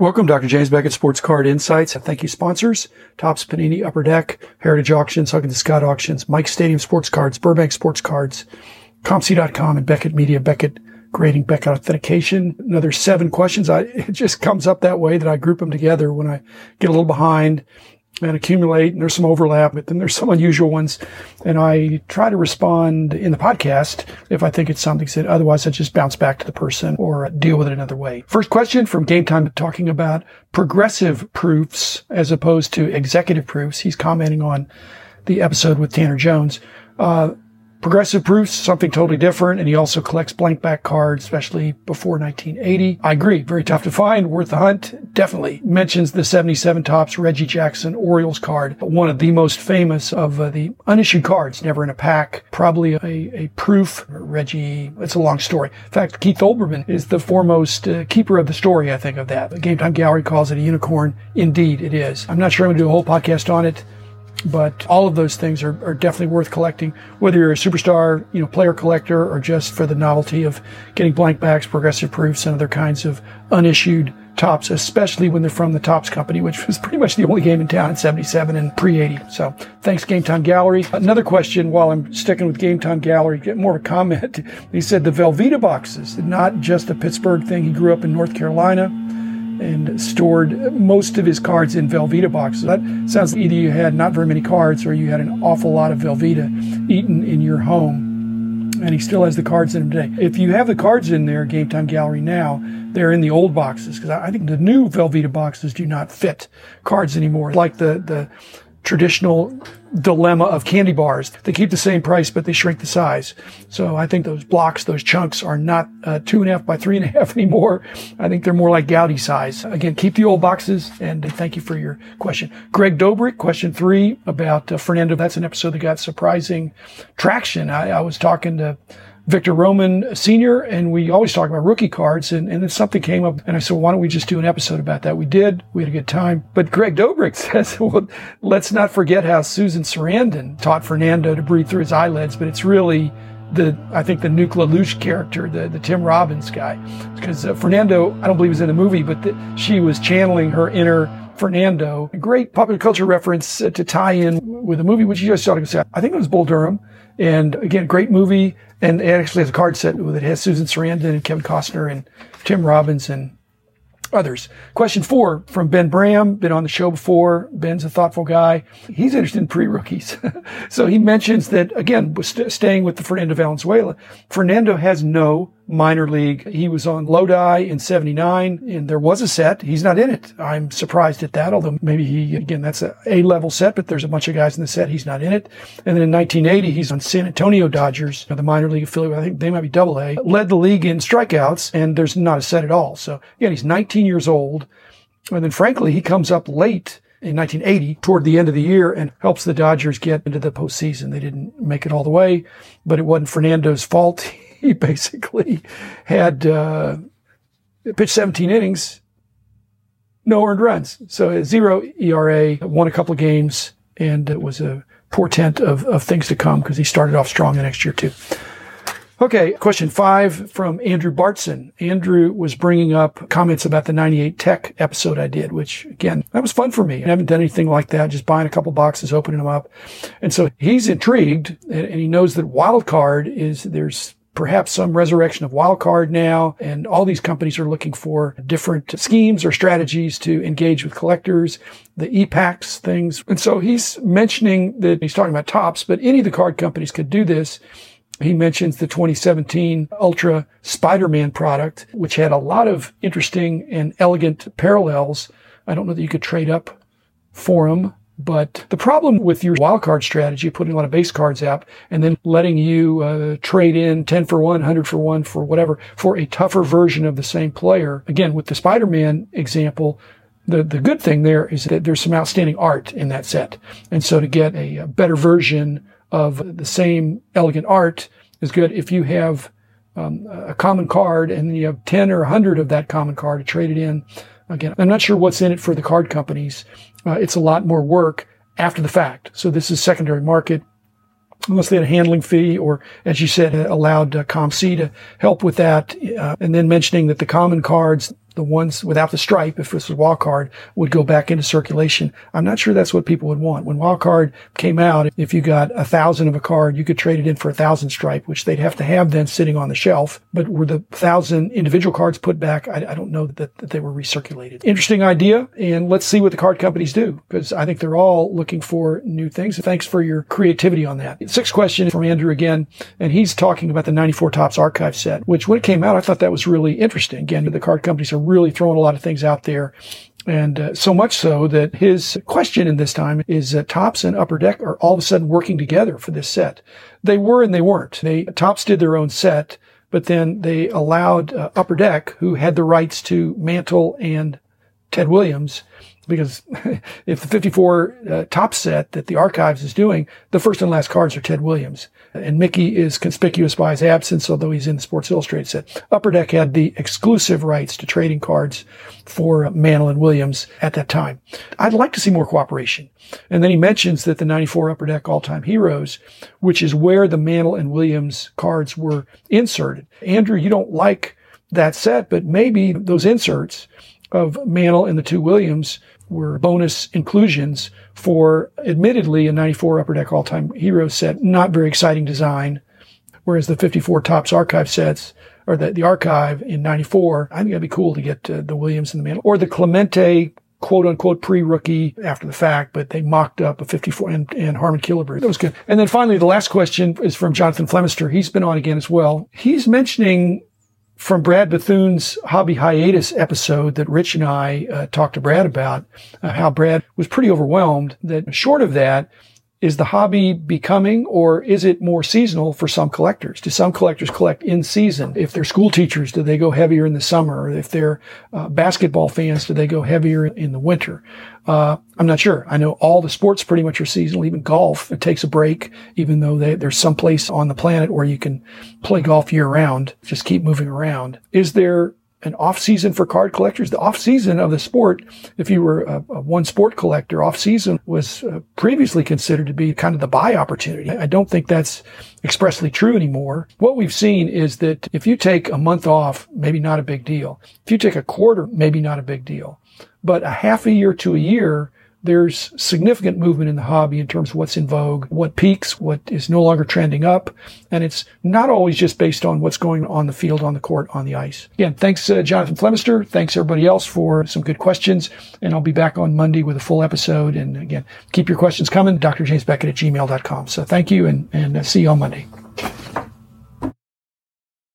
Welcome, Dr. James Beckett, Sports Card Insights. And Thank you, sponsors. Topps Panini Upper Deck, Heritage Auctions, Huggins Scott Auctions, Mike Stadium Sports Cards, Burbank Sports Cards, ComC.com, and Beckett Media, Beckett Grading, Beckett Authentication. Another seven questions. I, it just comes up that way that I group them together when I get a little behind and accumulate. And there's some overlap, but then there's some unusual ones. And I try to respond in the podcast if I think it's something that otherwise I just bounce back to the person or deal with it another way. First question from Game Time talking about progressive proofs as opposed to executive proofs. He's commenting on the episode with Tanner Jones. Uh, Progressive Proofs, something totally different, and he also collects blank back cards, especially before 1980. I agree, very tough to find, worth the hunt. Definitely mentions the 77 Topps Reggie Jackson Orioles card, one of the most famous of uh, the unissued cards, never in a pack. Probably a, a proof. Reggie, it's a long story. In fact, Keith Olbermann is the foremost uh, keeper of the story, I think, of that. The Game Time Gallery calls it a unicorn. Indeed, it is. I'm not sure I'm going to do a whole podcast on it. But all of those things are, are definitely worth collecting, whether you're a superstar, you know, player collector or just for the novelty of getting blank backs, progressive proofs, and other kinds of unissued Topps, especially when they're from the Topps company, which was pretty much the only game in town in 77 and pre 80. So thanks, Game Time Gallery. Another question while I'm sticking with Game Time Gallery, get more of a comment. He said the Velveeta boxes, not just a Pittsburgh thing. He grew up in North Carolina and stored most of his cards in Velveeta boxes. That sounds like either you had not very many cards or you had an awful lot of Velveeta eaten in your home. And he still has the cards in them today. If you have the cards in there, Game Time Gallery now, they're in the old boxes because I think the new Velveeta boxes do not fit cards anymore. Like the, the traditional dilemma of candy bars. They keep the same price, but they shrink the size. So I think those blocks, those chunks are not uh, two and a half by three and a half anymore. I think they're more like Goudey size. Again, keep the old boxes and thank you for your question. Greg Dobrik, question three about uh, Fernando. That's an episode that got surprising traction. I, I was talking to Victor Roman Sr., and we always talk about rookie cards, and, and then something came up, and I said, well, why don't we just do an episode about that? We did. We had a good time. But Greg Dobrik says, well, let's not forget how Susan Sarandon taught Fernando to breathe through his eyelids, but it's really the, I think the Nuke LaLoosh character, the, the Tim Robbins guy. Because uh, Fernando, I don't believe was in the movie, but the, she was channeling her inner Fernando. A great popular culture reference uh, to tie in with the movie, which you just started to say. I think it was Bull Durham. And again, great movie. And it actually has a card set with it has Susan Sarandon and Kevin Costner and Tim Robbins and others. Question four from Ben Bram, been on the show before. Ben's a thoughtful guy. He's interested in pre-rookies. so he mentions that, again, st- staying with the Fernando Valenzuela, Fernando has no minor league. He was on Lodi in 79 and there was a set. He's not in it. I'm surprised at that, although maybe he, again, that's a A level set, but there's a bunch of guys in the set. He's not in it. And then in 1980, he's on San Antonio Dodgers, the minor league affiliate. I think they might be double A, led the league in strikeouts and there's not a set at all. So again, he's 19 years old. And then frankly, he comes up late in 1980 toward the end of the year and helps the Dodgers get into the postseason. They didn't make it all the way, but it wasn't Fernando's fault. he basically had uh, pitched 17 innings, no earned runs. So zero ERA, won a couple of games, and it was a portent of, of things to come because he started off strong the next year too. Okay, question five from Andrew Bartson. Andrew was bringing up comments about the 98 Tek episode I did, which again, that was fun for me. I haven't done anything like that, just buying a couple boxes, opening them up. And so he's intrigued and he knows that wild card is, there's perhaps some resurrection of wildcard now. And all these companies are looking for different schemes or strategies to engage with collectors, the e-packs things. And so he's mentioning that he's talking about Topps, but any of the card companies could do this. He mentions the 2017 Ultra Spider-Man product, which had a lot of interesting and elegant parallels. I don't know that you could trade up for them. But the problem with your wildcard strategy, putting a lot of base cards out and then letting you uh, trade in 10 for 1, 100 for 1 for whatever, for a tougher version of the same player. Again, with the Spider-Man example, the, the good thing there is that there's some outstanding art in that set. And so to get a, a better version of the same elegant art is good if you have um, a common card and you have 10 or 100 of that common card to trade it in. Again, I'm not sure what's in it for the card companies. Uh, it's a lot more work after the fact. So this is secondary market. Unless they had a handling fee or, as you said, allowed uh, ComC to help with that. Uh, and then mentioning that the common cards, the ones without the stripe, if this was wild card, would go back into circulation. I'm not sure that's what people would want. When wild card came out, if you got a thousand of a card, you could trade it in for a thousand stripe, which they'd have to have then sitting on the shelf. But were the thousand individual cards put back? I, I don't know that, that they were recirculated. Interesting idea. And let's see what the card companies do because I think they're all looking for new things. Thanks for your creativity on that. Sixth question from Andrew again. And he's talking about the 94 Topps archive set, which when it came out, I thought that was really interesting. Again, the card companies are really throwing a lot of things out there. And uh, so much so that his question in this time is that Topps and Upper Deck are all of a sudden working together for this set. They were and they weren't. They Topps did their own set, but then they allowed uh, Upper Deck, who had the rights to Mantle and Ted Williams, because if the 54 uh, Topps set that the archives is doing, the first and last cards are Ted Williams. And Mickey is conspicuous by his absence, although he's in the Sports Illustrated set. Upper Deck had the exclusive rights to trading cards for Mantle and Williams at that time. I'd like to see more cooperation. And then he mentions that the 94 Upper Deck All-Time Heroes, which is where the Mantle and Williams cards were inserted. Andrew, you don't like that set, but maybe those inserts of Mantle and the two Williams were bonus inclusions for admittedly a 94 Upper Deck All-Time Hero set. Not very exciting design. Whereas the 54 Topps archive sets or the, the archive in 94, I think that'd be cool to get uh, the Williams and the Mantle or the Clemente quote unquote pre-rookie after the fact, but they mocked up a 54 and, and Harmon Killebrew. That was good. And then finally, the last question is from Jonathan Flemister. He's been on again as well. He's mentioning from Brad Bethune's hobby hiatus episode that Rich and I uh, talked to Brad about, uh, how Brad was pretty overwhelmed that short of that, is the hobby becoming or is it more seasonal for some collectors? Do some collectors collect in season? If they're school teachers, do they go heavier in the summer? If they're uh, basketball fans, do they go heavier in the winter? Uh, I'm not sure. I know all the sports pretty much are seasonal. Even golf, it takes a break, even though they, there's some place on the planet where you can play golf year round. Just keep moving around. Is there an off season for card collectors. The off season of the sport, if you were a, a one sport collector, off season was uh, previously considered to be kind of the buy opportunity. I don't think that's expressly true anymore. What we've seen is that if you take a month off, maybe not a big deal. If you take a quarter, maybe not a big deal. But a half a year to a year, there's significant movement in the hobby in terms of what's in vogue, what peaks, what is no longer trending up. And it's not always just based on what's going on the field, on the court, on the ice. Again, thanks, uh, Jonathan Flemister. Thanks everybody else for some good questions. And I'll be back on Monday with a full episode. And again, keep your questions coming. Dr. James Beckett at gmail.com. So thank you and, and uh, see you on Monday.